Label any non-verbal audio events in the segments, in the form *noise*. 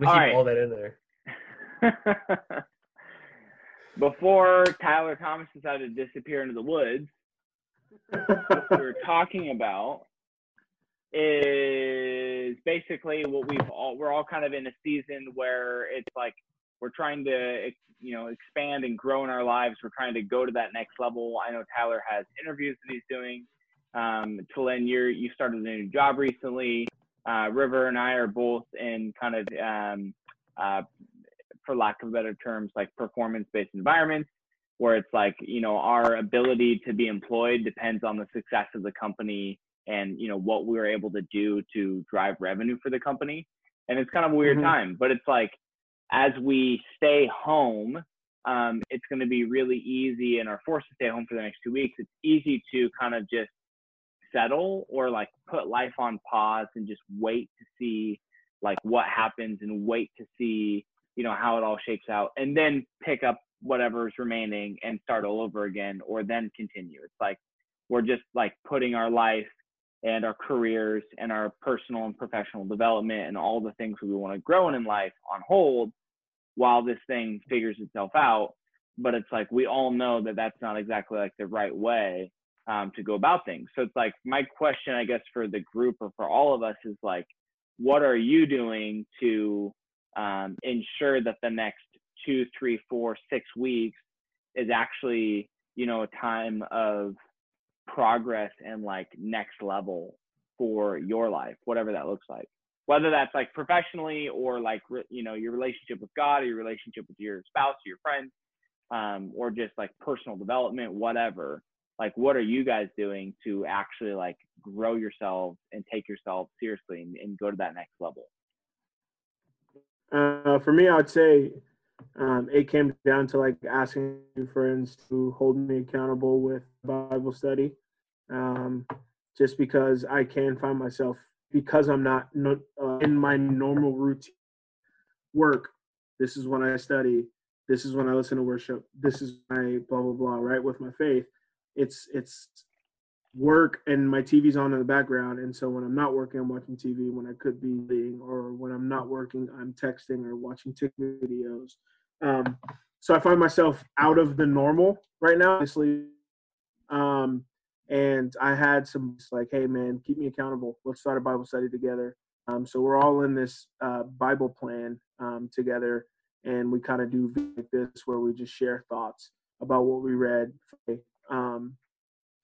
We All keep right. all that in there. *laughs* Before Tyler Thomas decided to disappear into the woods, what we were talking about is basically what we've all we're all kind of in a season where it's like we're trying to you know expand and grow in our lives we're trying to go to that next level i know tyler has interviews that he's doing um Telyn, you're you started a new job recently uh river and i are both in kind of um uh for lack of better terms like performance based environments where it's like you know our ability to be employed depends on the success of the company and you know what we were able to do to drive revenue for the company and it's kind of a weird Mhm. time but it's like as we stay home um, it's going to be really easy and are forced to stay home for the next two weeks it's easy to kind of just settle or like put life on pause and just wait to see like what happens and wait to see you know how it all shakes out and then pick up whatever's remaining and start all over again or then continue. It's like we're just like putting our life and our careers and our personal and professional development and all the things we want to grow in in life on hold while this thing figures itself out. But it's like we all know that that's not exactly like the right way um, to go about things. So it's like my question i guess for the group or for all of us is like what are you doing to um, ensure that the next two three four six weeks is actually you know a time of progress and like next level for your life whatever that looks like? Whether that's like professionally or like re- you know your relationship with god or your relationship with your spouse or your friends um, or just like personal development whatever like what are you guys doing to actually like grow yourselves and take yourself seriously and, and go to that next level Uh, for me, I would say um, it came down to like asking friends to hold me accountable with Bible study, um, just because I can find myself because I'm not no, uh, in my normal routine work. This is when I study. This is when I listen to worship. This is my blah blah blah. Right with my faith, it's it's work and my TV's on in the background. And so when I'm not working, I'm watching TV. When I could be reading, or when I'm not working, I'm texting or watching TikTok videos. Um, so I find myself out of the normal right now, obviously. Um, and I had some like, hey man, keep me accountable. Let's start a Bible study together. Um, so we're all in this uh, Bible plan um, together, and we kind of do like this where we just share thoughts about what we read. Um,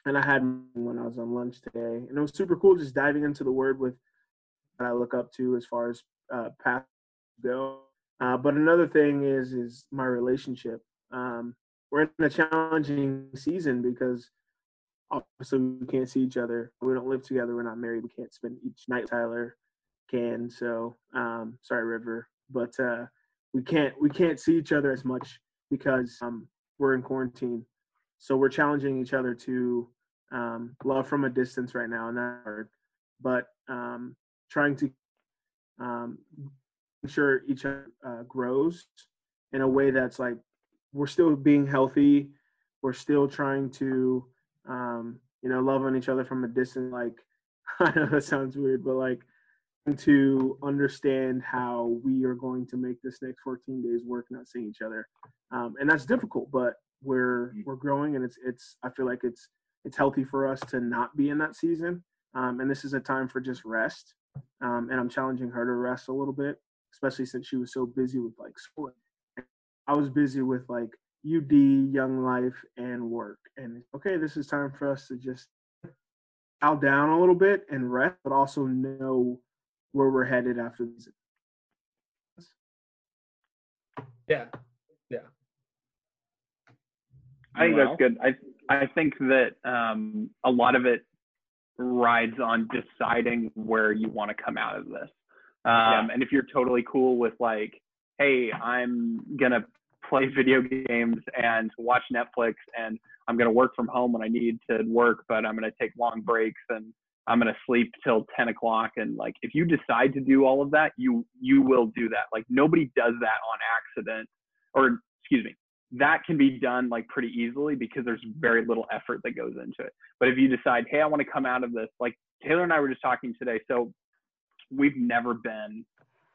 and I had when I was on lunch today, and it was super cool just diving into the Word with that I look up to as far as uh, past go. Uh, but another thing is is my relationship. Um, we're in a challenging season because obviously we can't see each other. We don't live together. We're not married. We can't spend each night. Tyler can. So um, sorry, River, but uh, we can't we can't see each other as much because um, we're in quarantine. So we're challenging each other to um, love from a distance right now, and that. But um, trying to um, ensure each other uh, grows in a way that's like we're still being healthy. We're still trying to, um, you know, love on each other from a distance. Like *laughs* I know that sounds weird, but like to understand how we are going to make this next 14 days work, not seeing each other, um, and that's difficult. But we're we're growing, and it's it's. I feel like it's it's healthy for us to not be in that season, um, and this is a time for just rest. Um, and I'm challenging her to rest a little bit, especially since she was so busy with like school. I was busy with like UD, Young Life, and work. And okay, this is time for us to just out down a little bit and rest, but also know where we're headed after this. Yeah. Yeah. I think Well. that's good. I I think that um, a lot of it rides on deciding where you want to come out of this. Um, And if you're totally cool with like, hey, I'm gonna play *laughs* video games and watch Netflix, and I'm gonna work from home when I need to work, but I'm gonna take long breaks and I'm gonna sleep till 10 o'clock. And like, if you decide to do all of that, you you will do that. Like nobody does that on accident, or excuse me, that can be done like pretty easily because there's very little effort that goes into it. But if you decide, hey, I want to come out of this, like Taylor and I were just talking today, so we've never been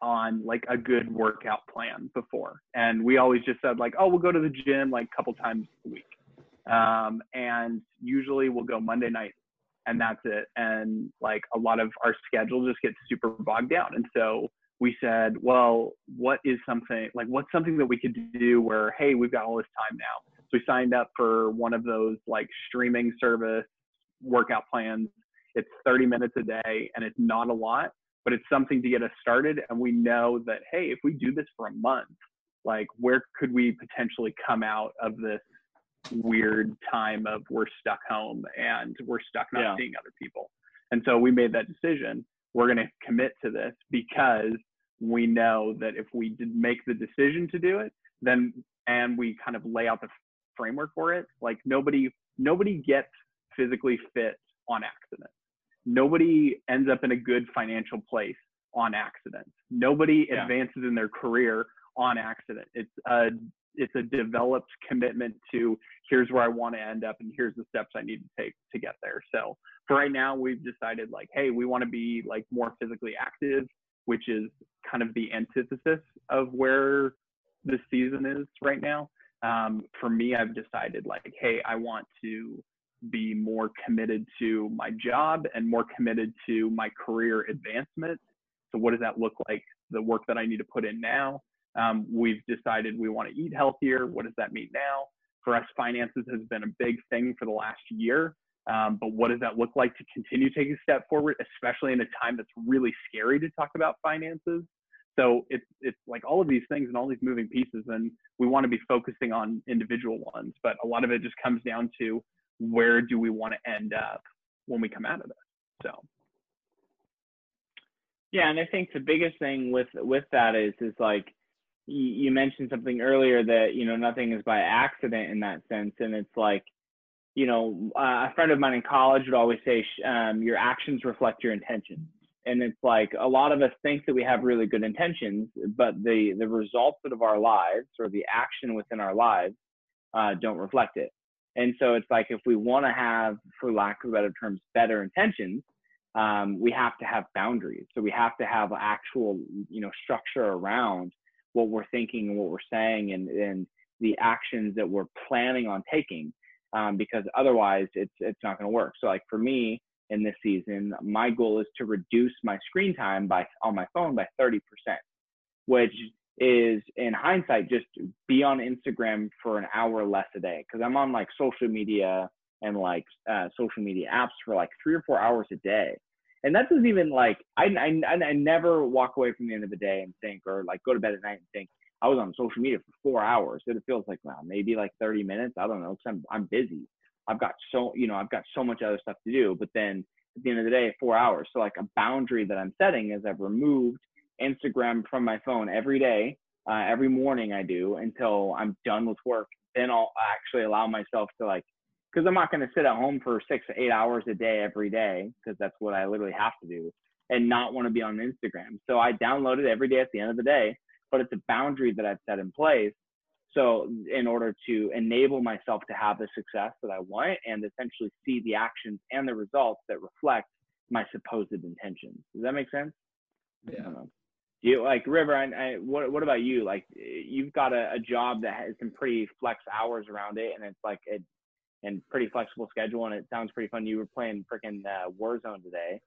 on like a good workout plan before. And we always just said like, oh, we'll go to the gym like a couple times a week. Um, and usually we'll go Monday night and that's it. And like a lot of our schedule just gets super bogged down. And so we said, well, what is something like what's something that we could do where, hey, we've got all this time now. So we signed up for one of those like streaming service workout plans. It's 30 minutes a day and it's not a lot, but it's something to get us started. And we know that, hey, if we do this for a month, like where could we potentially come out of this weird time of we're stuck home and we're stuck not Yeah. seeing other people. And so we made that decision. We're going to commit to this because we know that if we did make the decision to do it, then and we kind of lay out the framework for it, like nobody nobody gets physically fit on accident. Nobody ends up in a good financial place on accident. Nobody Yeah. advances in their career on accident. It's a it's a developed commitment to here's where I want to end up and here's the steps I need to take to get there. So for right now, we've decided like, hey, we want to be like more physically active, which is kind of the antithesis of where the season is right now. Um, for me, I've decided like, hey, I want to be more committed to my job and more committed to my career advancement. So what does that look like? The work that I need to put in now. Um, we've decided we want to eat healthier. What does that mean now? For us, finances has been a big thing for the last year. Um, but what does that look like to continue taking a step forward, especially in a time that's really scary to talk about finances? So it's it's like all of these things and all these moving pieces, and we want to be focusing on individual ones. But a lot of it just comes down to where do we want to end up when we come out of this. So Yeah, and I think the biggest thing with with that is is like you, you mentioned something earlier that you know nothing is by accident in that sense, and it's like you know a friend of mine in college would always say um, your actions reflect your intentions, and it's like a lot of us think that we have really good intentions, but the the results of our lives or the action within our lives uh, don't reflect it. And so it's like if we want to have, for lack of better terms, better intentions, um, we have to have boundaries. So we have to have actual, you know, structure around what we're thinking and what we're saying and, and the actions that we're planning on taking, um, because otherwise it's it's not going to work. So like for me in this season, my goal is to reduce my screen time by on my phone by 30%, which is in hindsight just be on Instagram for an hour less a day because I'm on like social media and like uh, social media apps for like three or four hours a day. And that doesn't even like I, I I never walk away from the end of the day and think or like go to bed at night and think I was on social media for four hours. It feels like wow maybe like 30 minutes. I don't know because I'm I'm busy. I've got so you know I've got so much other stuff to do. But then at the end of the day, four hours. So like a boundary that I'm setting is I've removed Instagram from my phone every day. Uh, every morning I do until I'm done with work. Then I'll actually allow myself to like, because I'm not going to sit at home for six to eight hours a day every day, because that's what I literally have to do, and not want to be on Instagram. So I download it every day at the end of the day, but it's a boundary that I've set in place. So in order to enable myself to have the success that I want and essentially see the actions and the results that reflect my supposed intentions. Does that make sense? Yeah. don't know. Do you like River? I, I, what What about you? Like, you've got a, a job that has some pretty flex hours around it, and it's like it and pretty flexible schedule, and it sounds pretty fun. You were playing freaking uh, Warzone today.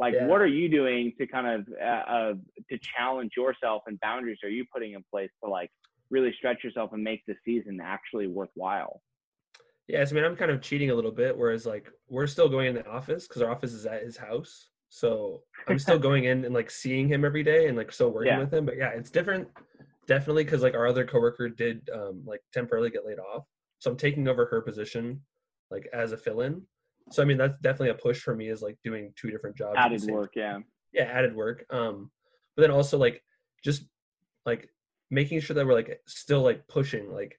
Like, Yeah. what are you doing to kind of uh, uh, to challenge yourself and boundaries are you putting in place to like really stretch yourself and make the season actually worthwhile? yes I mean, I'm kind of cheating a little bit, whereas like we're still going in the office because our office is at his house. So I'm still *laughs* going in and like seeing him every day and like still working Yeah. with him. But yeah, it's different, definitely, because like our other coworker did um like temporarily get laid off, so I'm taking over her position like as a fill-in. So I mean, that's definitely a push for me is like doing two different jobs. Added work, yeah. yeah added work um but then also like just like making sure that we're like still like pushing like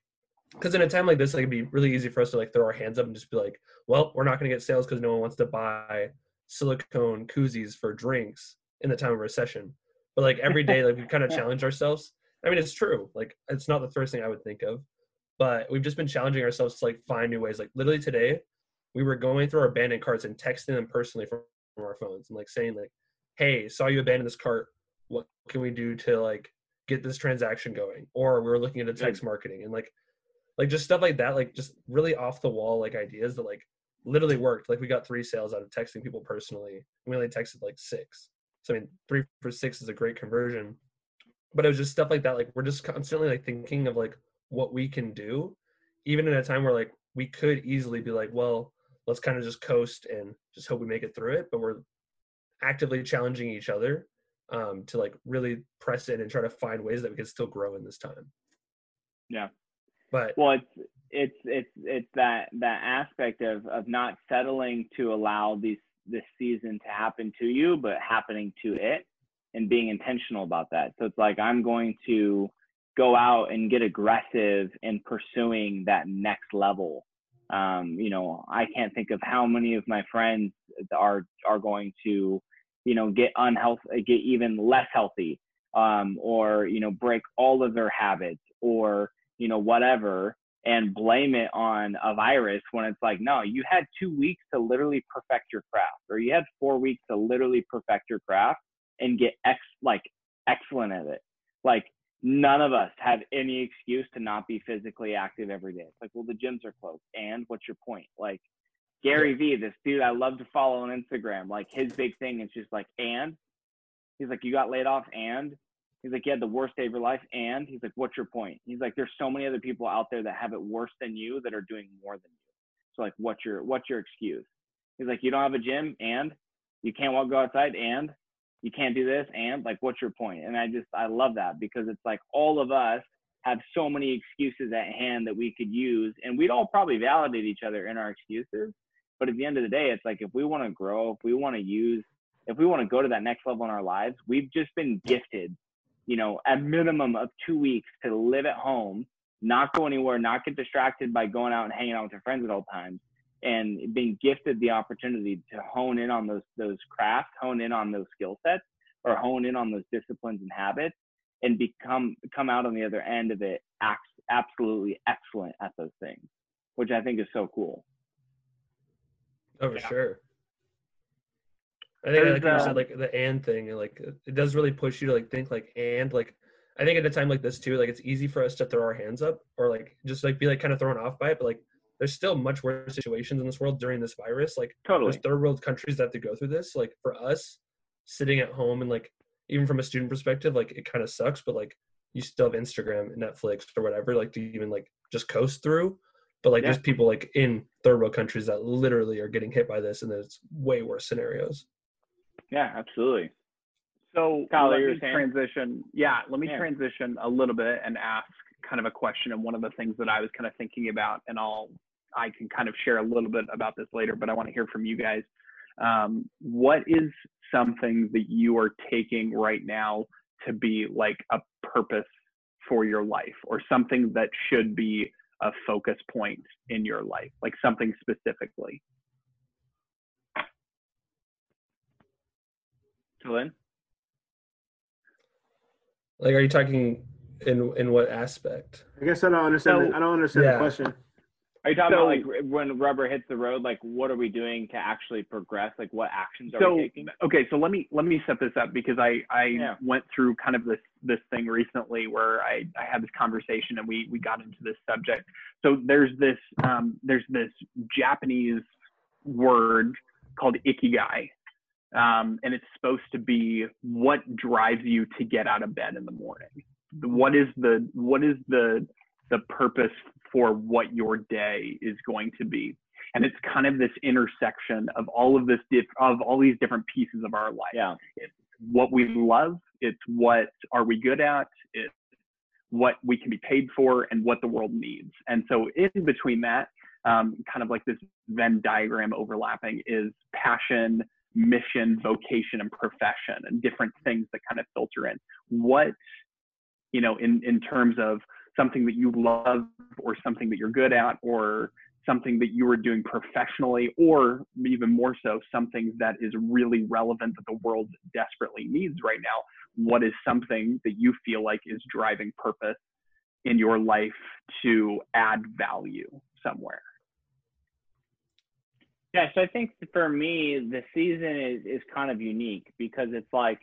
because in a time like this like it'd be really easy for us to like throw our hands up and just be like well we're not going to get sales because no one wants to buy silicone koozies for drinks in the time of recession but like every day like we kind of *laughs* challenge ourselves i mean it's true like it's not the first thing i would think of but we've just been challenging ourselves to like find new ways like literally today we were going through our abandoned carts and texting them personally from, from our phones and like saying like hey, saw you abandon this cart. what can we do to like get this transaction going? Or we were looking into mm. text marketing and like like just stuff like that like just really off the wall like ideas that like literally worked. Like we got three sales out of texting people personally we only texted like six. So i mean three for six is a great conversion. But it was just stuff like that like we're just constantly like thinking of like what we can do even in a time where like we could easily be like well let's kind of just coast and just hope we make it through it but we're actively challenging each other um, to like really press in and try to find ways that we can still grow in this time Yeah. but Well, it's it's it's it's that that aspect of of not settling to allow these this season to happen to you, but happening to it, and being intentional about that. So it's like I'm going to go out and get aggressive in pursuing that next level. Um, you know, I can't think of how many of my friends are are going to, you know, get unhealthy, get even less healthy, um, or you know, break all of their habits, or you know, whatever, and blame it on a virus when it's like, no, you had two weeks to literally perfect your craft, or you had four weeks to literally perfect your craft and get ex like excellent at it. Like none of us have any excuse to not be physically active every day. It's like, well, the gyms are closed, and what's your point? Like Gary Vee, this dude I love to follow on Instagram, like his big thing is just like, and he's like, you got laid off, and He's like, you had the worst day of your life, and he's like, what's your point? He's like, there's so many other people out there that have it worse than you that are doing more than you. So like, what's your what's your excuse? He's like, you don't have a gym, and you can't walk go outside, and you can't do this, and like, what's your point? And I just I love that because it's like all of us have so many excuses at hand that we could use, and we'd all probably validate each other in our excuses. But at the end of the day, it's like if we want to grow, if we want to use, if we want to go to that next level in our lives, we've just been gifted you know, a minimum of two weeks to live at home, not go anywhere, not get distracted by going out and hanging out with your friends at all times, and being gifted the opportunity to hone in on those those crafts, hone in on those skill sets, or hone in on those disciplines and habits, and become come out on the other end of it absolutely excellent at those things, which I think is so cool. oh for Yeah. sure I think There's, like you uh, said, like the and thing, like it does really push you to like think like and like I think at a time like this too, like it's easy for us to throw our hands up or like just like be like kind of thrown off by it, but like there's still much worse situations in this world during this virus. Like Totally. there's third world countries that have to go through this. Like for us, sitting at home and like even from a student perspective, like it kind of sucks, but like you still have Instagram, Netflix, or whatever, like to even like just coast through. But like Yeah. there's people like in third world countries that literally are getting hit by this, and it's way worse scenarios. Yeah, absolutely. So Kyle, let me saying? transition. Yeah, let me Yeah. transition a little bit and ask kind of a question. And one of the things that I was kind of thinking about, and I'll I can kind of share a little bit about this later, but I want to hear from you guys. Um, what is something that you are taking right now to be like a purpose for your life, or something that should be a focus point in your life, like something specifically? Lynn? Like, are you talking in in what aspect? I guess I don't understand. So- the, I don't understand Yeah. the question. Are you talking So- about like when rubber hits the road? Like, what are we doing to actually progress? Like, what actions are so we taking? okay so let me let me set this up because i i Yeah. went through kind of this this thing recently where i i had this conversation and we we got into this subject so there's this um there's this japanese word called ikigai um and it's supposed to be what drives you to get out of bed in the morning what is the what is the the purpose for what your day is going to be. And it's kind of this intersection of all of this diff- of all these different pieces of our life. Yeah. it's what we love it's what are we good at it's what we can be paid for and what the world needs. And so in between that um, kind of like this venn diagram overlapping is passion mission vocation and profession and different things that kind of filter in. What you know in in terms of something that you love or something that you're good at or something that you are doing professionally or even more so something that is really relevant that the world desperately needs right now. What is something that you feel like is driving purpose in your life to add value somewhere? Yeah, so I think for me, the season is, is kind of unique because it's like,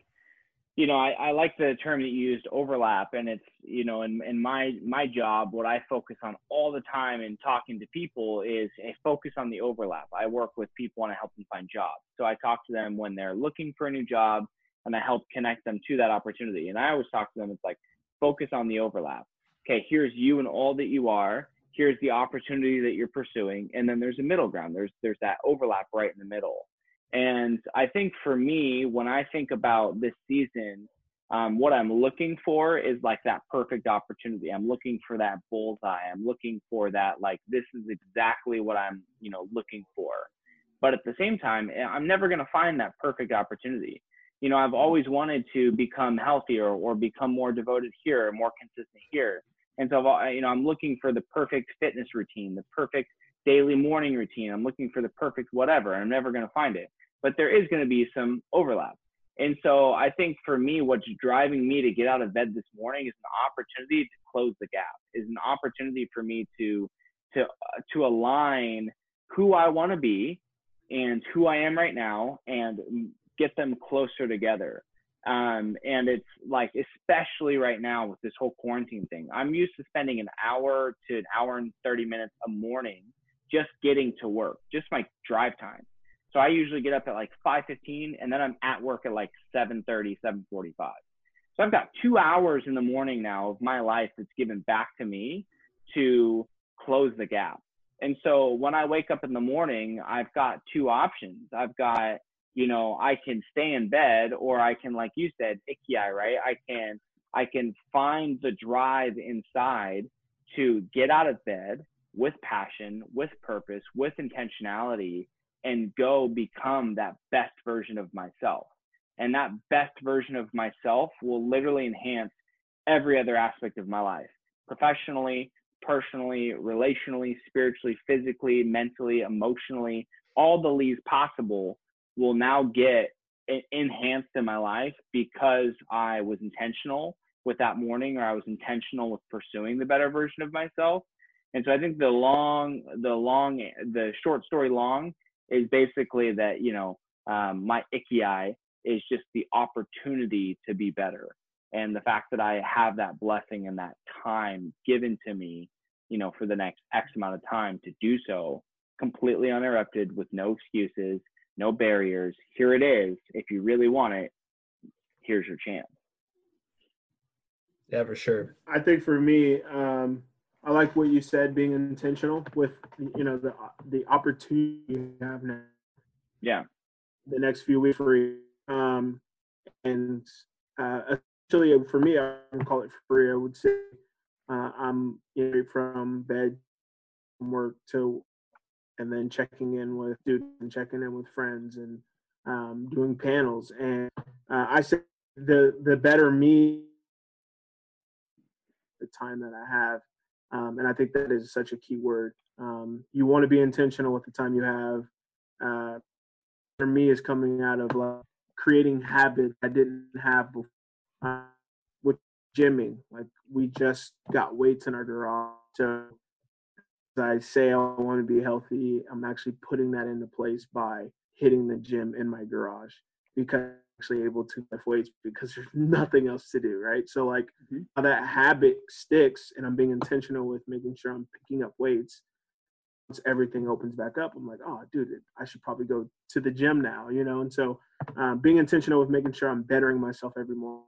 you know, I, I like the term that you used, overlap, and it's you know, in in my my job, what I focus on all the time in talking to people is a focus on the overlap. I work with people and I help them find jobs. So I talk to them when they're looking for a new job, and I help connect them to that opportunity. And I always talk to them. It's like focus on the overlap. Okay, here's you and all that you are. Here's the opportunity that you're pursuing, and then there's a middle ground. There's there's that overlap right in the middle and I think for me, when I think about this season, um, what I'm looking for is like that perfect opportunity. I'm looking for that bullseye. I'm looking for that, like, this is exactly what I'm, you know, looking for. But at the same time, eh, I'm never going to find that perfect opportunity. You know, I've always wanted to become healthier or become more devoted here, or more consistent here. And so, you know, I'm looking for the perfect fitness routine, the perfect daily morning routine. I'm looking for the perfect whatever. I'm never going to find it but there is going to be some overlap. And so I think for me, what's driving me to get out of bed this morning is an opportunity to close the gap, is an opportunity for me to to uh, to align who I want to be and who I am right now and get them closer together. Um, and it's like, especially right now with this whole quarantine thing, I'm used to spending an hour to an hour and 30 minutes a morning just getting to work, just my drive time. So I usually get up at like 5:15 and then I'm at work at like 7:30, 7:45. So I've got 2 hours in the morning now of my life that's given back to me to close the gap. And so when I wake up in the morning, I've got two options. I've got, you know, I can stay in bed or I can like you said, ikigai, right? I can I can find the drive inside to get out of bed with passion, with purpose, with intentionality and go become that best version of myself. And that best version of myself will literally enhance every other aspect of my life professionally, personally, relationally, spiritually, physically, mentally, emotionally, all the leads possible will now get enhanced in my life because I was intentional with that morning or I was intentional with pursuing the better version of myself. And so I think the long, the long, the short story long is basically that you know um, my ikigai is just the opportunity to be better. And the fact that i have that blessing and that time given to me you know for the next x amount of time to do so completely uninterrupted with no excuses no barriers here it is. If you really want it here's your chance. Yeah for sure. I think for me um I like what you said, being intentional with you know the the opportunity you have now. Yeah. The next few weeks free, um, and uh, actually for me, I would call it free. I would say uh, I'm you know, from bed, from work to, and then checking in with students and checking in with friends and um, doing panels. And uh, I say the the better me, the time that I have um, and I think that is such a key word. Um, you want to be intentional with the time you have. Uh, for me, is coming out of like creating habits I didn't have before. Uh, with gymming, like we just got weights in our garage. So as I say I want to be healthy, I'm actually putting that into place by hitting the gym in my garage because actually able to lift weights because there's *laughs* nothing else to do, right? So like mm-hmm. that habit sticks and I'm being intentional with making sure I'm picking up weights. Once everything opens back up, I'm like, oh, dude, I should probably go to the gym now, you know? And so um, being intentional with making sure I'm bettering myself every morning,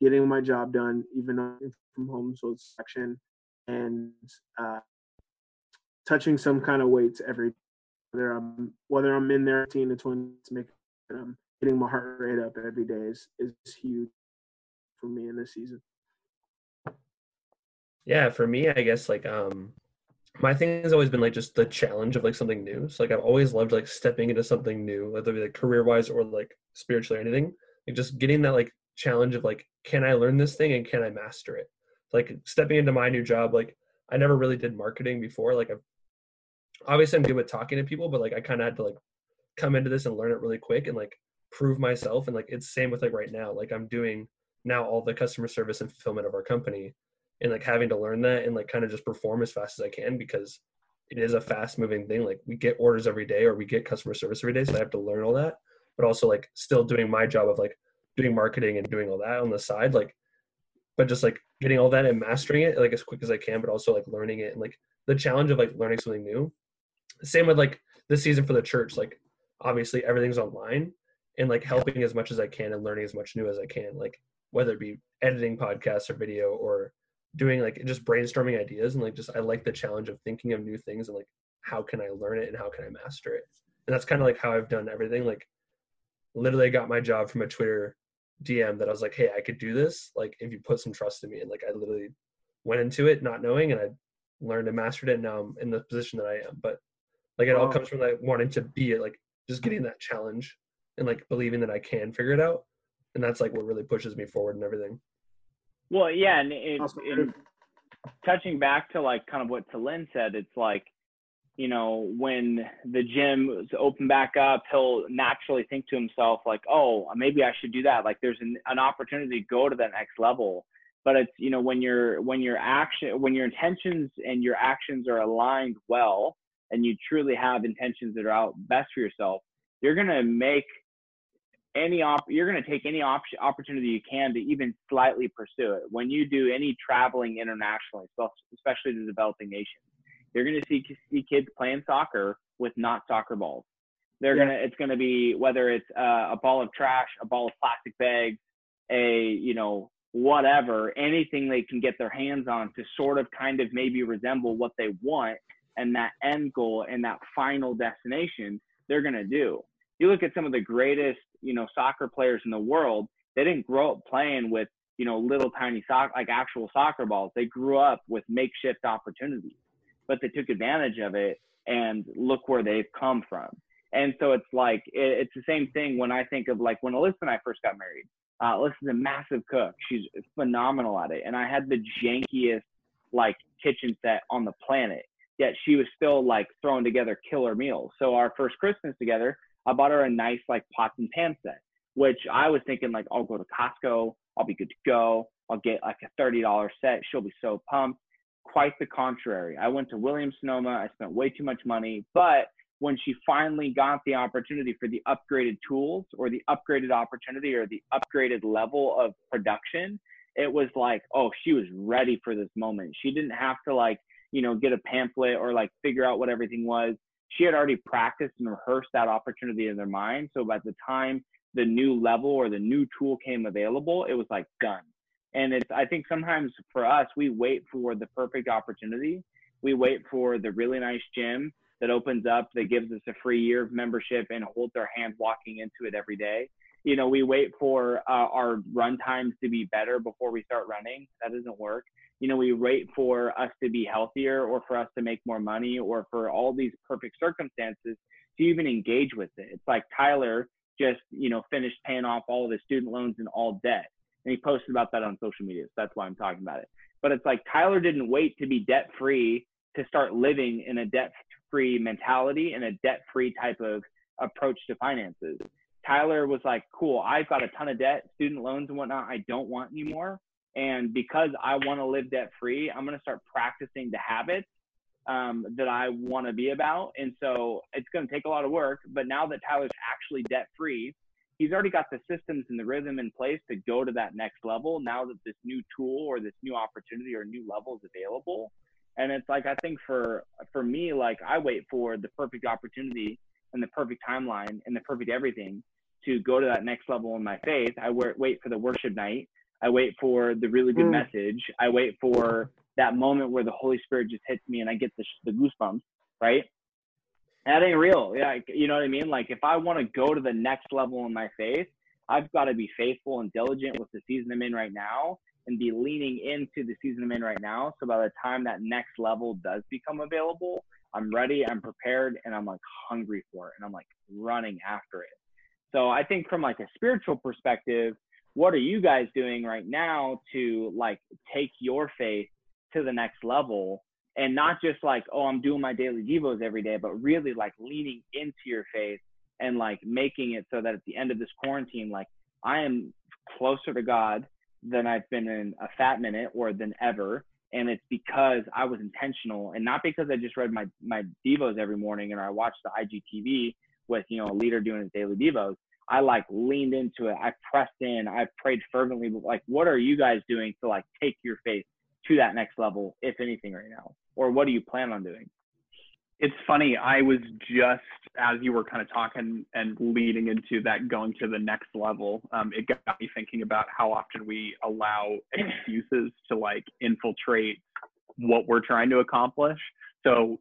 getting my job done, even though from home, so it's action, and uh, touching some kind of weights every whether I'm whether I'm in there 10 to 20 to make um, getting my heart rate up every day is is huge for me in this season. Yeah, for me, I guess like um my thing has always been like just the challenge of like something new. So like I've always loved like stepping into something new, whether it be like career wise or like spiritually or anything. Like just getting that like challenge of like, can I learn this thing and can I master it? Like stepping into my new job, like I never really did marketing before. Like I've obviously I'm good with talking to people, but like I kind of had to like come into this and learn it really quick and like prove myself and like it's same with like right now like i'm doing now all the customer service and fulfillment of our company and like having to learn that and like kind of just perform as fast as i can because it is a fast moving thing like we get orders every day or we get customer service every day so i have to learn all that but also like still doing my job of like doing marketing and doing all that on the side like but just like getting all that and mastering it like as quick as i can but also like learning it and like the challenge of like learning something new. Same with like this season for the church like obviously everything's online and like helping as much as i can and learning as much new as i can like whether it be editing podcasts or video or doing like just brainstorming ideas and like just i like the challenge of thinking of new things and like how can i learn it and how can i master it? And that's kind of like how i've done everything like literally I got my job from a twitter dm that i was like hey i could do this like if you put some trust in me and like i literally went into it not knowing and i learned and mastered it and now i'm in the position that i am but like it all comes from like wanting to be it like just getting that challenge and like believing that i can figure it out and that's like what really pushes me forward and everything well, yeah, and it, it, touching back to like kind of what Telyn said, it's like, you know, when the gym is open back up, he'll naturally think to himself like, oh, maybe I should do that. Like, there's an, an opportunity to go to that next level. But it's you know when your when your action when your intentions and your actions are aligned well, and you truly have intentions that are out best for yourself, you're gonna make any op you're going to take any op- opportunity you can to even slightly pursue it. When you do any traveling internationally especially to developing nations you're going to see see kids playing soccer with not soccer balls. They're yeah. going to it's going to be whether it's uh, a ball of trash a ball of plastic bags a you know whatever anything they can get their hands on to sort of kind of maybe resemble what they want and that end goal and that final destination they're going to do you look at some of the greatest, you know, soccer players in the world, they didn't grow up playing with, you know, little tiny sock like actual soccer balls. They grew up with makeshift opportunities, but they took advantage of it and look where they've come from. And so it's like it, it's the same thing when I think of like when Alyssa and I first got married. Uh, Alyssa's a massive cook. She's phenomenal at it, and I had the jankiest like kitchen set on the planet. Yet she was still like throwing together killer meals. So our first Christmas together, I bought her a nice like pots and pan set, which I was thinking like I'll go to Costco, I'll be good to go. I'll get like a thirty dollar set. She'll be so pumped. Quite the contrary. I went to Williams Sonoma. I spent way too much money, but when she finally got the opportunity for the upgraded tools or the upgraded opportunity or the upgraded level of production, it was like, oh, she was ready for this moment. She didn't have to like, you know, get a pamphlet or like figure out what everything was she had already practiced and rehearsed that opportunity in their mind. So by the time the new level or the new tool came available, it was like done. And it's I think sometimes for us, we wait for the perfect opportunity. We wait for the really nice gym that opens up that gives us a free year of membership and holds our hand walking into it every day. You know, we wait for uh, our run times to be better before we start running. That doesn't work you know, we wait for us to be healthier or for us to make more money or for all these perfect circumstances to even engage with it. It's like Tyler just, you know, finished paying off all of his student loans and all debt. And he posted about that on social media. So that's why I'm talking about it. But it's like Tyler didn't wait to be debt free to start living in a debt free mentality and a debt free type of approach to finances. Tyler was like, cool, I've got a ton of debt, student loans and whatnot. I don't want anymore. And because I want to live debt free, I'm going to start practicing the habits um, that I want to be about. And so it's going to take a lot of work. But now that Tyler's actually debt free, he's already got the systems and the rhythm in place to go to that next level now that this new tool or this new opportunity or new level is available. And it's like, I think for, for me, like I wait for the perfect opportunity and the perfect timeline and the perfect everything to go to that next level in my faith. I wait for the worship night I wait for the really good mm. message. I wait for that moment where the Holy Spirit just hits me and I get the, the goosebumps, right? That ain't real. Yeah, you know what I mean? Like if I want to go to the next level in my faith, I've got to be faithful and diligent with the season I'm in right now and be leaning into the season I'm in right now. So by the time that next level does become available, I'm ready, I'm prepared, and I'm like hungry for it and I'm like running after it. So I think from like a spiritual perspective, what are you guys doing right now to like take your faith to the next level? And not just like oh i'm doing my daily devos every day but really like leaning into your faith and like making it so that at the end of this quarantine like i am closer to god than i've been in a fat minute or than ever. And it's because i was intentional and not because i just read my my devos every morning and i watched the igtv with you know a leader doing his daily devos I like leaned into it. I pressed in. I prayed fervently. But like, what are you guys doing to like take your faith to that next level, if anything, right now? Or what do you plan on doing? it's funny. I was just as you were kind of talking and leading into that going to the next level. Um, it got me thinking about how often we allow excuses to like infiltrate what we're trying to accomplish. So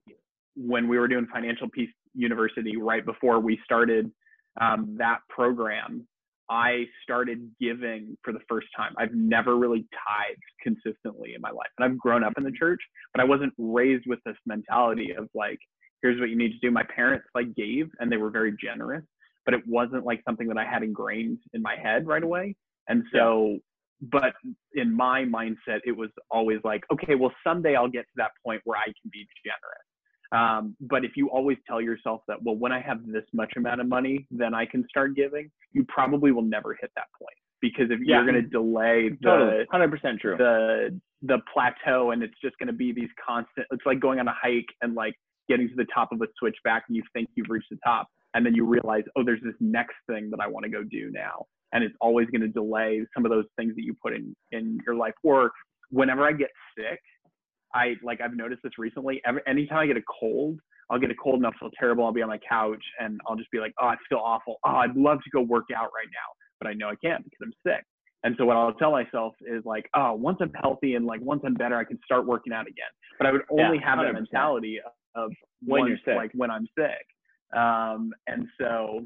when we were doing Financial Peace University, right before we started um, that program, I started giving for the first time. I've never really tithed consistently in my life. And I've grown up in the church, but I wasn't raised with this mentality of like, here's what you need to do. My parents like gave and they were very generous, but it wasn't like something that I had ingrained in my head right away. And so, but in my mindset, it was always like, okay, well, someday I'll get to that point where I can be generous. Um, but if you always tell yourself that, well, when I have this much amount of money, then I can start giving, you probably will never hit that point because if Yeah. you're going to delay the Totally, hundred percent true. the the plateau and it's just going to be these constant it's like going on a hike and like getting to the top of a switchback and you think you've reached the top and then you realize oh there's this next thing that i want to go do now and it's always going to delay some of those things that you put in in your life or whenever i get sick i like i've noticed this recently every, anytime i get a cold i'll get a cold and i'll feel terrible i'll be on my couch and i'll just be like oh i feel awful oh i'd love to go work out right now but i know i can't because i'm sick and so what I'll tell myself is like, oh, once I'm healthy and like once I'm better, I can start working out again. But I would only Yeah, have that 100%. mentality of When once, you're sick. like when I'm sick. Um, and so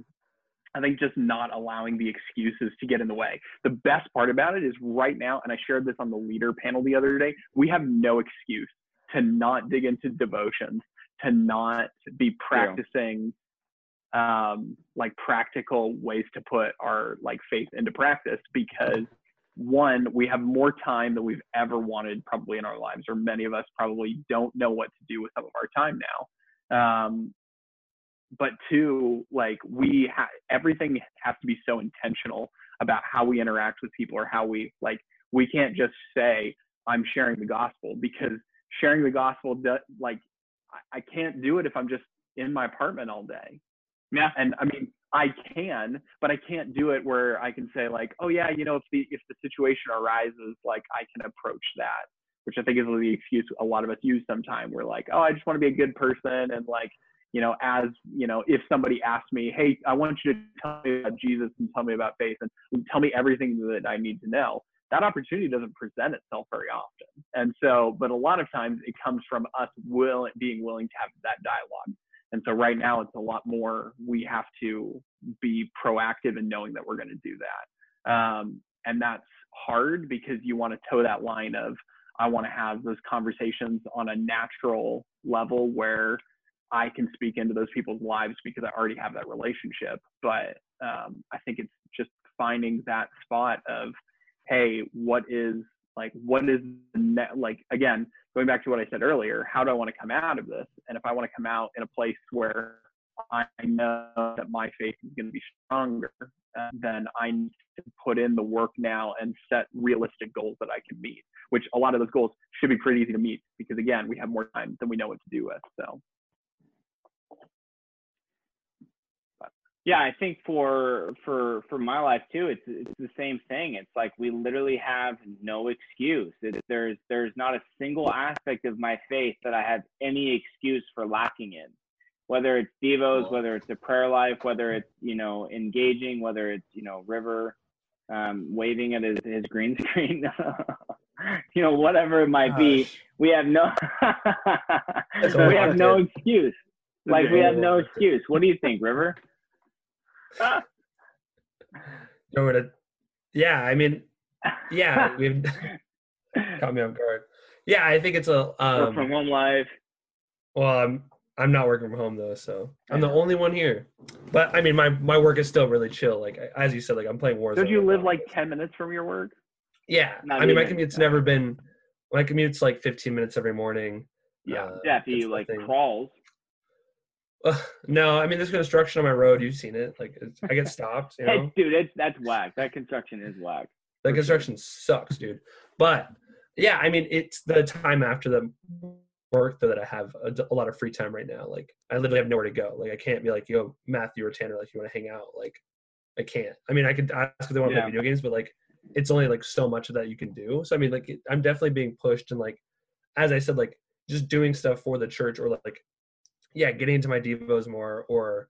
I think just not allowing the excuses to get in the way. The best part about it is right now, and I shared this on the leader panel the other day, we have no excuse to not dig into devotions, to not be practicing um, like practical ways to put our like faith into practice because one, we have more time than we've ever wanted probably in our lives, or many of us probably don't know what to do with some of our time now. Um, but two, like we ha- everything has to be so intentional about how we interact with people or how we like we can't just say I'm sharing the gospel because sharing the gospel do, like I, I can't do it if I'm just in my apartment all day. Yeah. And I mean, I can, but I can't do it where I can say like, oh yeah, you know, if the if the situation arises, like I can approach that, which I think is the excuse a lot of us use sometimes. We're like, oh, I just want to be a good person, and like, you know, as you know, if somebody asks me, hey, I want you to tell me about Jesus and tell me about faith and tell me everything that I need to know, that opportunity doesn't present itself very often. And so, but a lot of times it comes from us will being willing to have that dialogue. And so right now it's a lot more we have to be proactive in knowing that we're going to do that. Um, and that's hard because you want to toe that line of I want to have those conversations on a natural level where I can speak into those people's lives because I already have that relationship. But um, I think it's just finding that spot of, hey, what is like, what is the net? Like, again, going back to what I said earlier, how do I want to come out of this? And if I want to come out in a place where I know that my faith is going to be stronger, uh, then I need to put in the work now and set realistic goals that I can meet, which a lot of those goals should be pretty easy to meet because, again, we have more time than we know what to do with. So, Yeah, I think for for for my life too, it's it's the same thing. It's like we literally have no excuse. It, there's there's not a single aspect of my faith that I have any excuse for lacking in. Whether it's devos, whether it's a prayer life, whether it's you know engaging, whether it's you know River um, waving at his, his green *laughs* screen, *laughs* you know whatever it might be. We have no *laughs* we have no excuse. Like we have no excuse. What do you think, River? *laughs* To, yeah, I mean, yeah, we've *laughs* caught me off guard. Yeah, I think it's a Work from um home life. well I'm I'm not working from home though, so I'm the only one here. But I mean my my work is still really chill. Like as you said, like I'm playing Warzone. don't you live like 10 minutes from your work? Yeah. Not I mean my commute's never been my commute's like 15 minutes every morning. Yeah. Uh, Yeah, if he like nothing- crawls. Uh, *laughs* no, I mean there's construction on my road. You've seen it. Like it's, I get *laughs* stopped. You know, Dude, it's that's whack. That construction is whack. That construction sucks, dude. But yeah, I mean it's the time after the work though that I have a, a lot of free time right now. Like I literally have nowhere to go. Like I can't be like, yo, Matthew or Tanner, like you want to hang out? Like I can't. I mean, I could ask if they want to Yeah. play video games, but like it's only like so much of that you can do. So I mean, like I'm definitely being pushed and like as I said, like just doing stuff for the church or like yeah, getting into my devos more or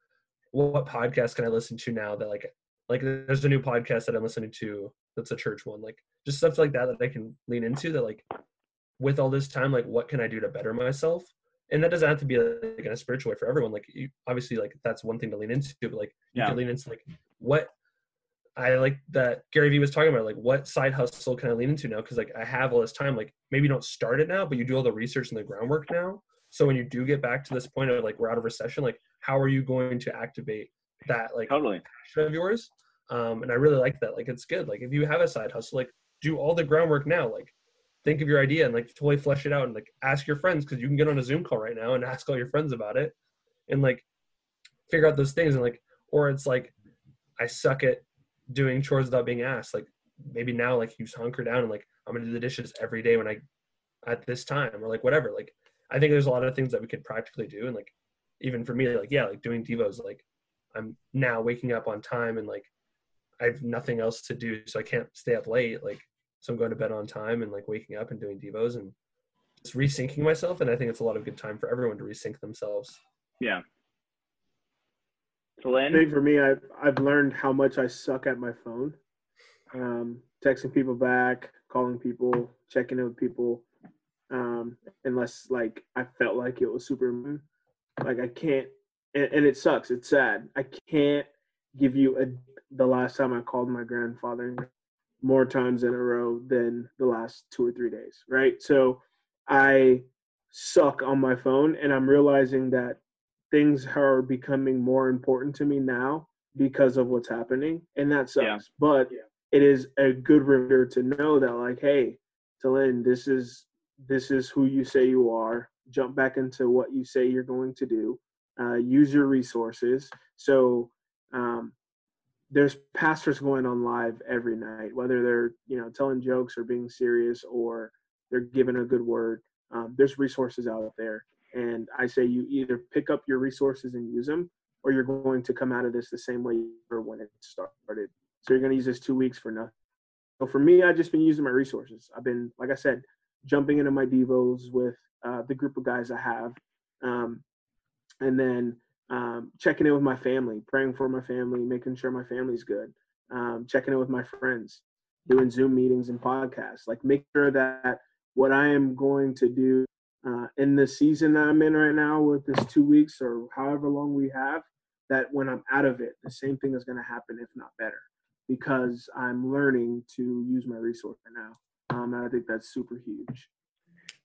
what podcast can I listen to now that like like there's a new podcast that I'm listening to that's a church one like just stuff like that that I can lean into that like with all this time like what can I do to better myself? And that doesn't have to be like in a spiritual way for everyone like you, obviously like that's one thing to lean into but like you Yeah. can lean into like what I like that Gary Vee was talking about like what side hustle can I lean into now? Because like I have all this time like maybe you don't start it now but you do all the research and the groundwork now so when you do get back to this point of like we're out of recession like how are you going to activate that like Totally. passion of yours? Um and I really like that. Like it's good. Like if you have a side hustle like do all the groundwork now. Like think of your idea and like totally flesh it out and like ask your friends because you can get on a zoom call right now and ask all your friends about it and like figure out those things and like or it's like i suck at doing chores without being asked. Like maybe now like you hunker down and like i'm gonna do the dishes every day when i at this time or like whatever. Like i think there's a lot of things that we could practically do. And like even for me like yeah like doing devos like i'm now waking up on time and like i have nothing else to do so i can't stay up late. Like so i'm going to bed on time and like waking up and doing devos and just resyncing myself. And i think it's a lot of good time for everyone to resync themselves. Yeah. So I think for me, I've I've learned how much I suck at my phone. Um, texting people back, calling people, checking in with people, unless like I felt like it was super. Like I can't, and, and it sucks. It's sad. I can't give you a the last time I called my grandfather more times in a row than the last two or three days. Right. So I suck on my phone, and I'm realizing that things are becoming more important to me now because of what's happening and that sucks Yeah. but it is a good reminder to know that like hey Telyn, this is this is who you say you are jump back into what you say you're going to do uh, use your resources so um, there's pastors going on live every night whether they're you know telling jokes or being serious or they're giving a good word um, there's resources out there and I say you either pick up your resources and use them, or you're going to come out of this the same way you were when it started. So you're going to use this two weeks for nothing. So for me, I've just been using my resources. I've been, like I said, jumping into my devos with uh, the group of guys I have, um, and then um, checking in with my family, praying for my family, making sure my family's good, um, checking in with my friends, doing Zoom meetings and podcasts. Like make sure that what I am going to do uh, in the season that I'm in right now with this two weeks or however long we have, that when I'm out of it, the same thing is going to happen, if not better, because I'm learning to use my resource right now. Um, and I think that's super huge.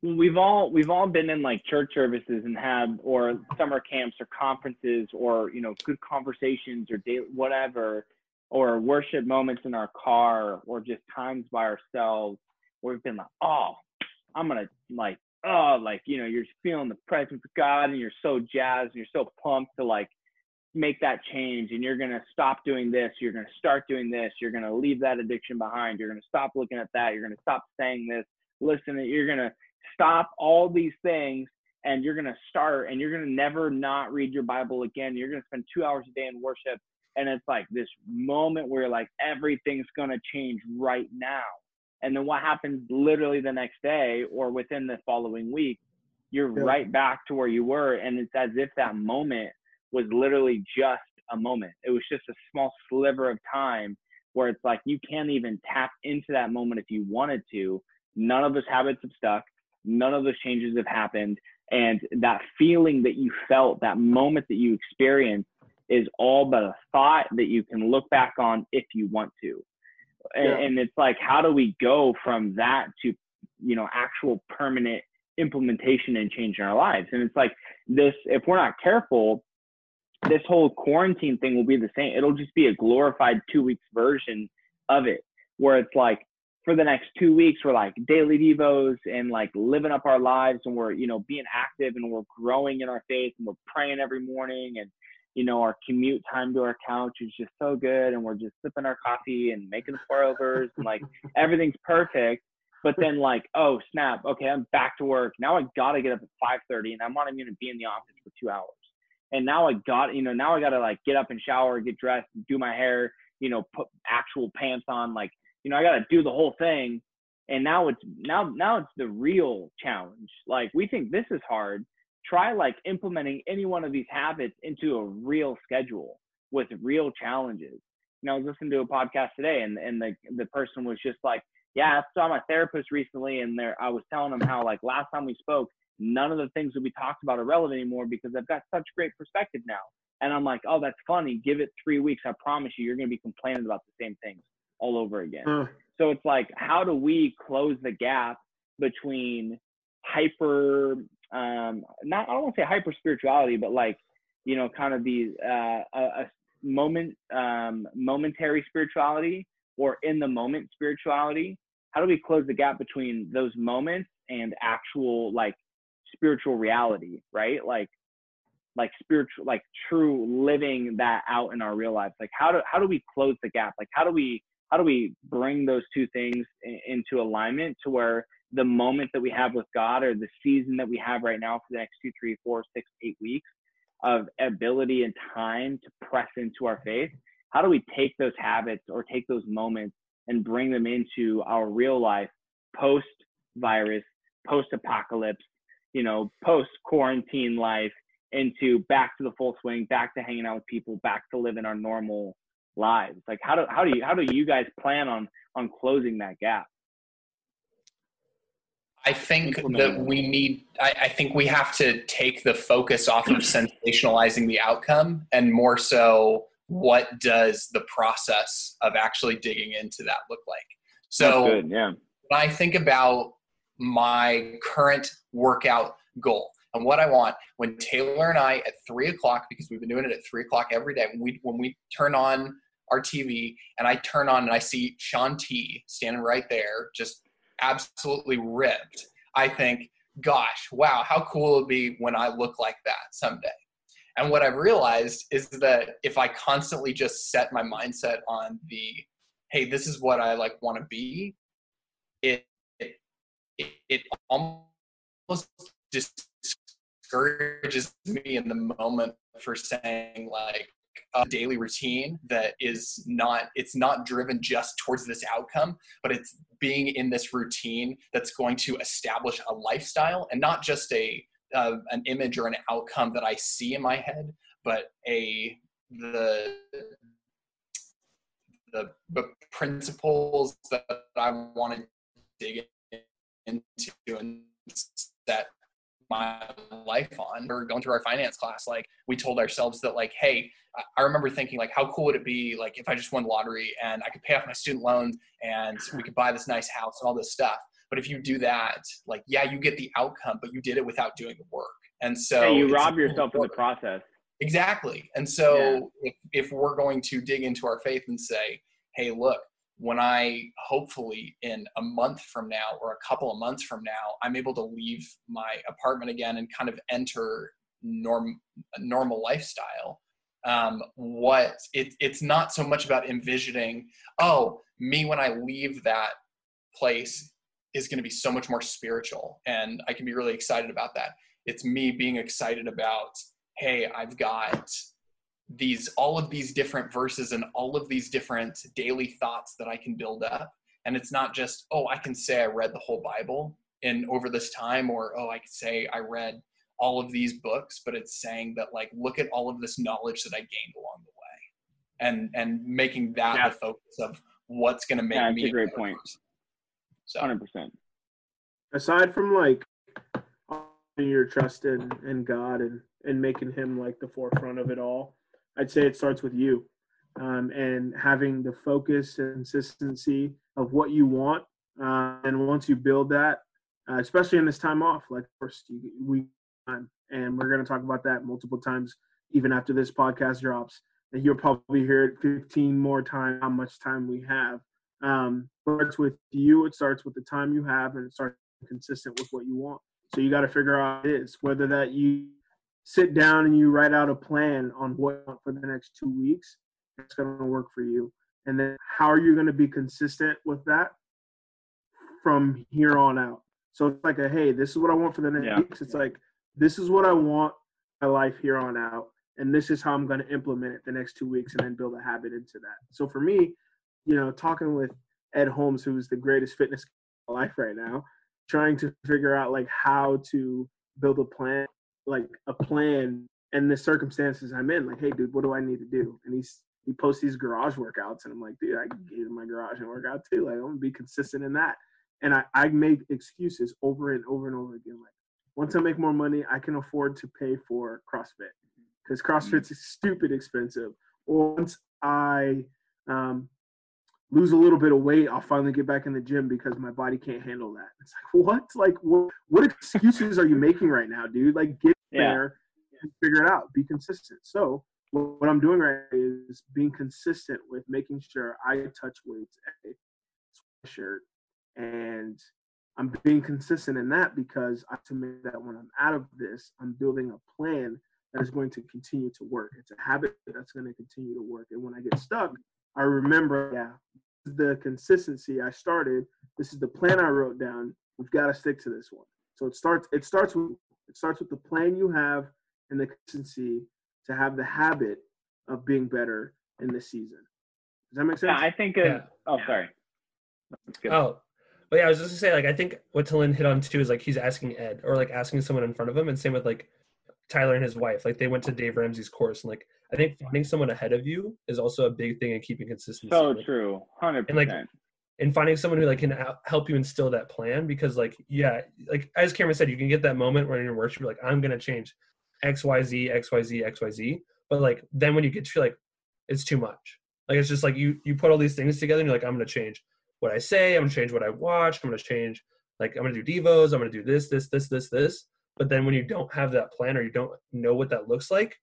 we've all we've all been in like church services and had or summer camps or conferences or you know good conversations or day whatever or worship moments in our car or just times by ourselves where we've been like oh i'm gonna like oh like you know you're feeling the presence of god and you're so jazzed and you're so pumped to like make that change and you're gonna stop doing this you're gonna start doing this you're gonna leave that addiction behind you're gonna stop looking at that you're gonna stop saying this listen you're gonna stop all these things and you're going to start and you're going to never not read your bible again you're going to spend two hours a day in worship and it's like this moment where like everything's going to change right now and then what happens literally the next day or within the following week you're Yeah. right back to where you were and it's as if that moment was literally just a moment. It was just a small sliver of time where it's like you can't even tap into that moment if you wanted to. None of those habits have stuck. None of those changes have happened. And that feeling that you felt that moment that you experienced is all but a thought that you can look back on if you want to. And, Yeah. and it's like how do we go from that to you know actual permanent implementation and change in our lives? And it's like this if we're not careful this whole quarantine thing will be the same. It'll just be a glorified two weeks version of it where it's like for the next two weeks we're like daily devos and like living up our lives and we're you know being active and we're growing in our faith and we're praying every morning and you know our commute time to our couch is just so good and we're just sipping our coffee and making the pour overs and like *laughs* everything's perfect. But then like oh snap okay i'm back to work. Now i gotta get up at 5.30 and i'm not even gonna be in the office for two hours and now i got you know now i gotta like get up and shower get dressed do my hair you know, put actual pants on. Like, you know, I got to do the whole thing. And now it's now now it's the real challenge. Like we think this is hard. Try like implementing any one of these habits into a real schedule with real challenges. You know, I was listening to a podcast today, and and the the person was just like, "Yeah, I saw my therapist recently, and there I was telling him how like last time we spoke, none of the things that we talked about are relevant anymore because I've got such great perspective now." And I'm like, "Oh, that's funny. Give it three weeks. I promise you, you're gonna be complaining about the same things all over again." Uh, So it's like, how do we close the gap between hyper, um, not I don't want to say hyper spirituality, but like, you know, kind of these uh, a, a moment, um, momentary spirituality or in the moment spirituality. How do we close the gap between those moments and actual like spiritual reality, right? Like, like spiritual, like true living that out in our real lives. Like, how do how do we close the gap? Like, how do we how do we bring those two things in, into alignment to where the moment that we have with God or the season that we have right now for the next two, three, four, six, eight weeks of ability and time to press into our faith, how do we take those habits or take those moments and bring them into our real life post virus, post apocalypse, you know, post quarantine life into back to the full swing, back to hanging out with people, back to living our normal lives. Like how do how do you how do you guys plan on on closing that gap? I think that we need, I, I think we have to take the focus off of sensationalizing the outcome and more so what does the process of actually digging into that look like. So good yeah. when I think about my current workout goal and what I want, when Taylor and I at three o'clock, because we've been doing it at three o'clock every day, when we when we turn on our TV and I turn on and I see Shaun T standing right there, just absolutely ripped, I think, gosh, wow, how cool it would be when I look like that someday. And what I've realized is that if I constantly just set my mindset on the, hey, this is what I like want to be, it it, it, almost discourages me in the moment for saying like a daily routine that is not it's not driven just towards this outcome but it's being in this routine that's going to establish a lifestyle and not just a uh, an image or an outcome that i see in my head but a the the, the principles that i want to dig into and set my life on. We're going through our finance class, like we told ourselves that, like, hey, I- remember thinking, like, how cool would it be, like, if I just won the lottery and I could pay off my student loans and we could buy this nice house and all this stuff. But if you do that, like, yeah, you get the outcome, but you did it without doing the work. And so you rob yourself in the process Exactly. And so if, if we're going to dig into our faith and say, hey, look, when I hopefully in a month from now or a couple of months from now, I'm able to leave my apartment again and kind of enter norm normal lifestyle. Um, what it, it's not so much about envisioning, oh, me when I leave that place is going to be so much more spiritual and I can be really excited about that. It's me being excited about, hey, I've got these all of these different verses and all of these different daily thoughts that I can build up. And it's not just, oh, I can say I read the whole Bible in over this time, or oh, I could say I read all of these books, but it's saying that like look at all of this knowledge that I gained along the way. And and making that Yeah. the focus of what's gonna make Yeah, that's me a great better point. person. So 100% aside from like putting your trust in in God and and making Him like the forefront of it all, I'd say it starts with you, um, and having the focus and consistency of what you want. Uh, and once you build that, uh, especially in this time off, like first we time, and we're going to talk about that multiple times, even after this podcast drops. And you'll probably hear it 15 more times how much time we have. Um, but it starts with you. It starts with the time you have, and it starts consistent with what you want. So you got to figure out it is whether that you sit down and you write out a plan on what for the next two weeks. It's going to work for you, and then how are you going to be consistent with that from here on out? So it's like a hey, this is what I want for the next Yeah. weeks. It's like this is what I want my life here on out, and this is how I'm going to implement it the next two weeks, and then build a habit into that. So for me, you know, talking with Ed Holmes, who's the greatest fitness life right now, trying to figure out like how to build a plan, like a plan and the circumstances I'm in. Like, hey, dude, what do I need to do? And he's he posts these garage workouts, and I'm like, dude, I can get in my garage and work out too. Like, I'm gonna be consistent in that. And I I make excuses over and over and over again. Like, once I make more money, I can afford to pay for CrossFit because CrossFit's mm-hmm. stupid expensive. Or once I um, lose a little bit of weight, I'll finally get back in the gym because my body can't handle that. It's like, what? Like, what, what excuses are you making right now, dude? Like, get yeah. there and figure it out. Be consistent. So, what I'm doing right is being consistent with making sure I touch weights a sweatshirt. And I'm being consistent in that because I make that when I'm out of this, I'm building a plan that is going to continue to work. It's a habit that's going to continue to work. And when I get stuck, I remember, yeah, the consistency I started. This is the plan I wrote down. We've got to stick to this one. So it starts. It starts with it starts with the plan you have and the consistency to have the habit of being better in the season. Does that make sense? Yeah, I think. Of, yeah. Oh, sorry. Oh, but yeah, I was just gonna say like I think what Telyn hit on too is like he's asking Ed or like asking someone in front of him, and same with like Tyler and his wife. Like they went to Dave Ramsey's course, and like I think finding someone ahead of you is also a big thing in keeping consistency. So true, hundred percent. And like, and finding someone who like can help you instill that plan because like yeah, like as Cameron said, you can get that moment when you're worship, you're like I'm gonna change X Y Z X Y Z X Y Z, but like then when you get to like it's too much. Like it's just like you you put all these things together and you're like I'm gonna change what I say, I'm gonna change what I watch, I'm gonna change like I'm gonna do devos, I'm gonna do this this this this this but then when you don't have that plan or you don't know what that looks like,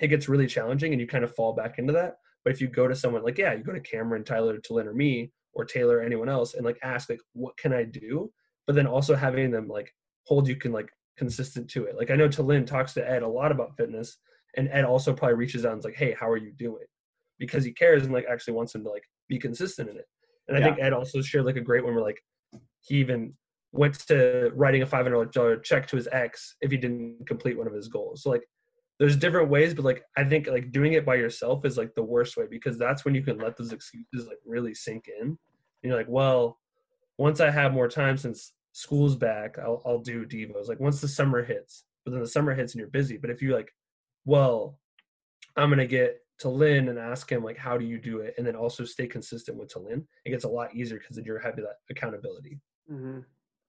it gets really challenging and you kind of fall back into that. But if you go to someone like, yeah, you go to Cameron, Tyler, Telyn, or me, or Taylor, or anyone else, and like ask like, what can I do? But then also having them like hold you can like consistent to it. Like I know Telyn talks to Ed a lot about fitness, and Ed also probably reaches out and is like, hey, how are you doing? Because he cares and like actually wants him to like be consistent in it. And I yeah. think Ed also shared like a great one where like he even went to writing a five hundred dollar check to his ex if he didn't complete one of his goals. So like there's different ways, but like I think like doing it by yourself is like the worst way because that's when you can let those excuses like really sink in. And you're like, well, once I have more time since school's back, I'll I'll do devos. Like once the summer hits, but then the summer hits and you're busy. But if you like, well, I'm gonna get Telyn and ask him like, how do you do it, and then also stay consistent with Telyn, it gets a lot easier because then you're having that accountability. Mm-hmm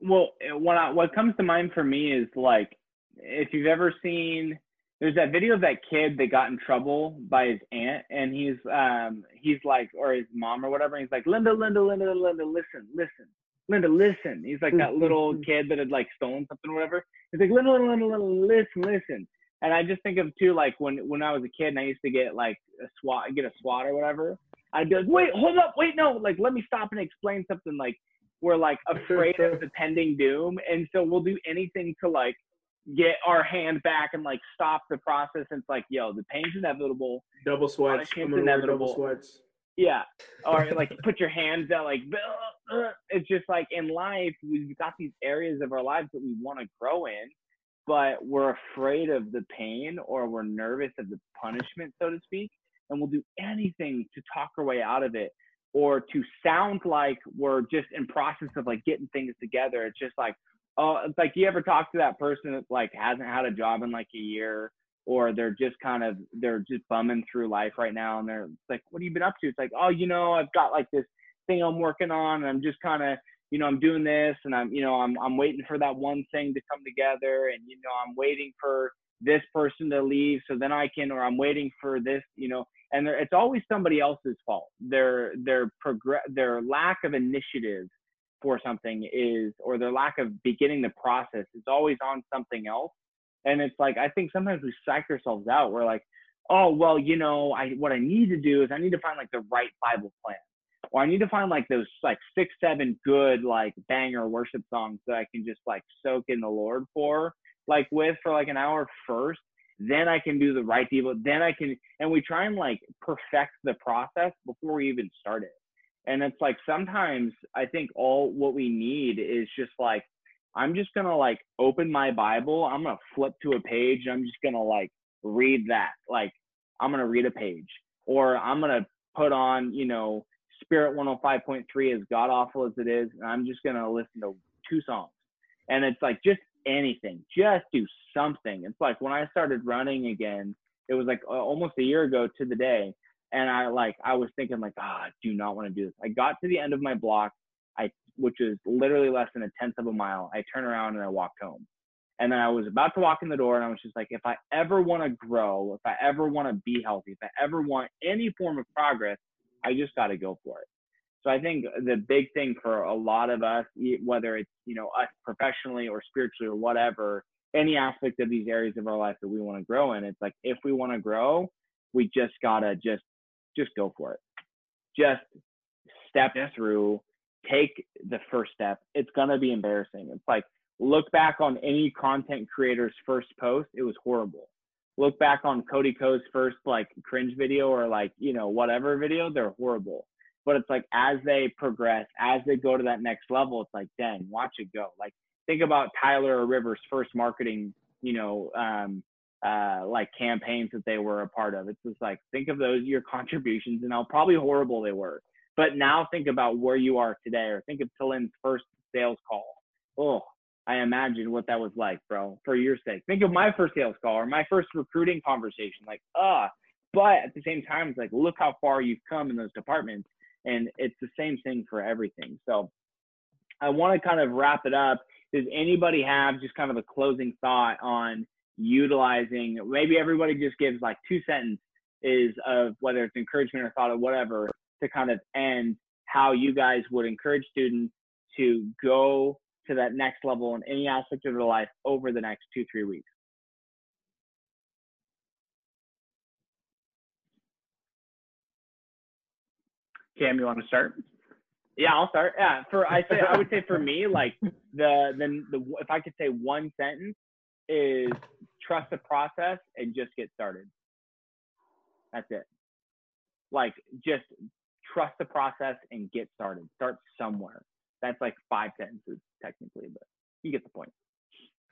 well, what I, what comes to mind for me is like if you've ever seen there's that video of that kid that got in trouble by his aunt and he's um he's like or his mom or whatever and he's like Linda Linda Linda Linda listen listen Linda listen. He's like that little mm-hmm. kid that had like stolen something or whatever. He's like Linda Linda Linda, Linda listen listen. And I just think of too like when when I was a kid and I used to get like a swat get a swat or whatever I'd be like wait hold up wait no like let me stop and explain something like we're like *laughs* afraid of the pending doom and so we'll do anything to like get our hand back and like stop the process and it's like yo the pain's inevitable. Double sweats. inevitable double sweats. Yeah. Or like put your hands out like *laughs* it's just like in life we've got these areas of our lives that we want to grow in but we're afraid of the pain or we're nervous of the punishment so to speak and we'll do anything to talk our way out of it or to sound like we're just in process of like getting things together. It's just like, oh, it's like you ever talk to that person that like hasn't had a job in like a year, or they're just kind of they're just bumming through life right now, and they're like, what have you been up to? It's like, oh, you know, I've got like this thing I'm working on, and I'm just kind of you know, I'm doing this, and I'm you know, I'm I'm waiting for that one thing to come together, and you know, I'm waiting for this person to leave so then I can, or I'm waiting for this, you know, and it's always somebody else's fault. Their their progress their lack of initiative for something is, or their lack of beginning the process is always on something else. And it's like I think sometimes we psych ourselves out. We're like, oh well, you know, I what I need to do is I need to find like the right Bible plan, or I need to find like those like six seven good like banger worship songs that I can just like soak in the Lord for like with for like an hour first then I can do the right deal. Then I can, and we try and like perfect the process before we even start it. And it's like sometimes I think all what we need is just like, I'm just gonna like open my Bible. I'm gonna flip to a page. I'm just gonna like read that. Like I'm gonna read a page, or I'm gonna put on, you know, Spirit 105.3 as god awful as it is, and I'm just gonna listen to two songs. And it's like just anything, just do something. It's like when I started running again, it was like almost a year ago to the day, and I like I was thinking like, ah, I do not want to do this. I got to the end of my block, I which was literally less than a tenth of a mile. I turned around and I walked home. And then I was about to walk in the door and I was just like, if I ever want to grow, if I ever want to be healthy, if I ever want any form of progress, I just got to go for it. So I think the big thing for a lot of us, whether it's, you know, us professionally or spiritually or whatever, any aspect of these areas of our life that we want to grow in, it's like, if we want to grow, we just got to just, just go for it. Just step through, take the first step. It's going to be embarrassing. It's like, look back on any content creator's first post, it was horrible. Look back on Cody Ko's first like cringe video or like, you know, whatever video, they're horrible. But it's like as they progress, as they go to that next level, it's like, dang, watch it go. Like think about Tyler or Rivers' first marketing, you know, um, uh, like campaigns that they were a part of. It's just like think of those your contributions and how probably horrible they were. But now think about where you are today, or think of Telyn's first sales call. Oh, I imagine what that was like, bro, for your sake. Think of my first sales call or my first recruiting conversation. Like, ah, uh, but at the same time, it's like, look how far you've come in those departments. And it's the same thing for everything. So I want to kind of wrap it up. Does anybody have just kind of a closing thought on utilizing, maybe everybody just gives like two sentences of whether it's encouragement or thought or whatever to kind of end how you guys would encourage students to go to that next level in any aspect of their life over the next two, three weeks. Cam, you want to start? Yeah, I'll start. Yeah, for I say I would say for *laughs* me, like the then the if I could say one sentence is trust the process and just get started. That's it. Like just trust the process and get started. Start somewhere that's like five sentences technically, but you get the point.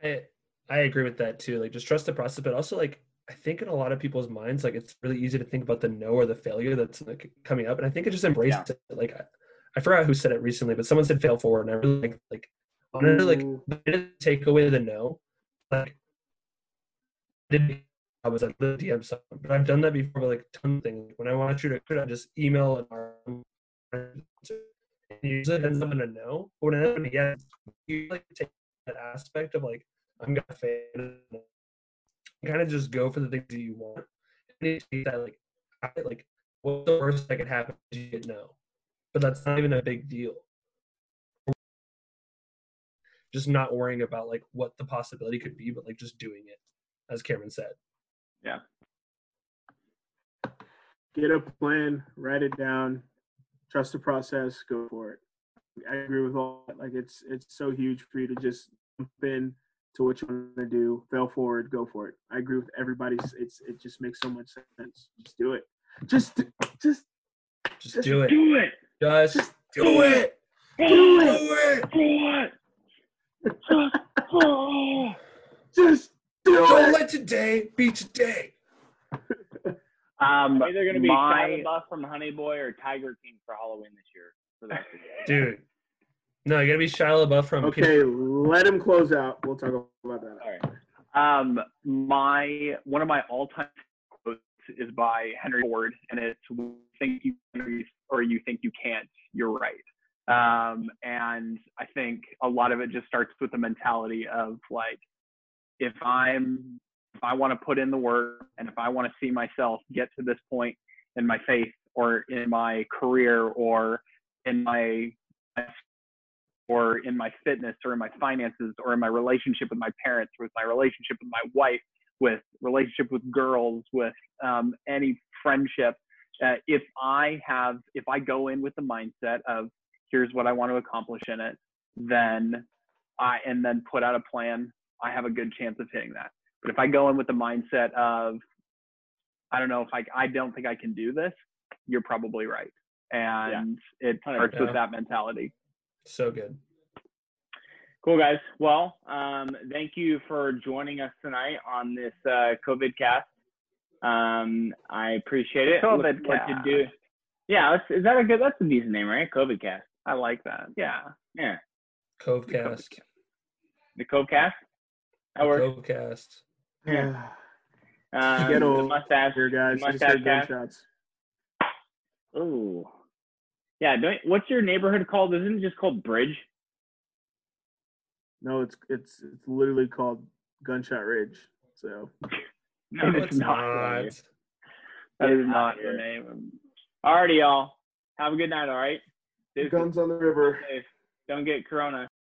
I I agree with that too. Like just trust the process, but also like I think in a lot of people's minds, like it's really easy to think about the no or the failure that's like coming up, and I think it just embraces yeah. it. Like I, I, forgot who said it recently, but someone said fail forward, and I really like like wanted to like take away the no. Like I was at the DM side, but I've done that before. But like ton of things. When I want you to, could I just email and usually ends up in a no. But when it ends up in a yes, you like take that aspect of like I'm gonna fail. Kind of just go for the things that you want. And you take that like like what's the worst that could happen? You get no, but that's not even a big deal. Just not worrying about like what the possibility could be, but like just doing it, as Cameron said. Yeah. Get a plan, write it down, trust the process, go for it. I agree with all that. Like it's it's so huge for you to just jump in to what you want to do, fail forward, go for it. I agree with everybody's. It's it just makes so much sense. Just do it. Just just just, just do it. Do it. Just, just do, do it. it. Do it. Do it. *laughs* Just do Don't it. let today be today. Um, either going to be my, Shia LaBeouf from Honey Boy or Tiger King for Halloween this year. Dude, no, you got to be Shia LaBeouf from. Okay, Peter. let him close out. We'll talk about that. All right. Um, my one of my all-time quotes is by Henry Ford, and it's "Think you or you think you can't, you're right." Um, and I think a lot of it just starts with the mentality of like, if I'm if I want to put in the work and if I want to see myself get to this point in my faith or in my career or in my or in my fitness or in my finances or in my relationship with my parents with my relationship with my wife with relationship with girls with um, any friendship uh, if i have if i go in with the mindset of here's what i want to accomplish in it then i and then put out a plan i have a good chance of hitting that but if I go in with the mindset of, I don't know if I, I don't think I can do this, you're probably right. And yeah. it starts with that mentality. So good. Cool, guys. Well, um, thank you for joining us tonight on this uh, COVID cast. Um, I appreciate it. COVID Look forward to cast. Yeah, is that a good? That's a decent name, right? COVID cast. I like that. Yeah. Yeah, Covecast. the COVID cast. That works. Covecast. Yeah. Um, Get the old mustache. Here, guys. Mustache heard cast. gunshots. Ooh. Yeah. Don't, what's your neighborhood called? Isn't it just called Bridge? No, it's it's it's literally called Gunshot Ridge. So No, No, it's it's not. not. That is not outta the here. name. Alrighty, y'all. Have a good night. All right. Guns on the river. Don't get corona.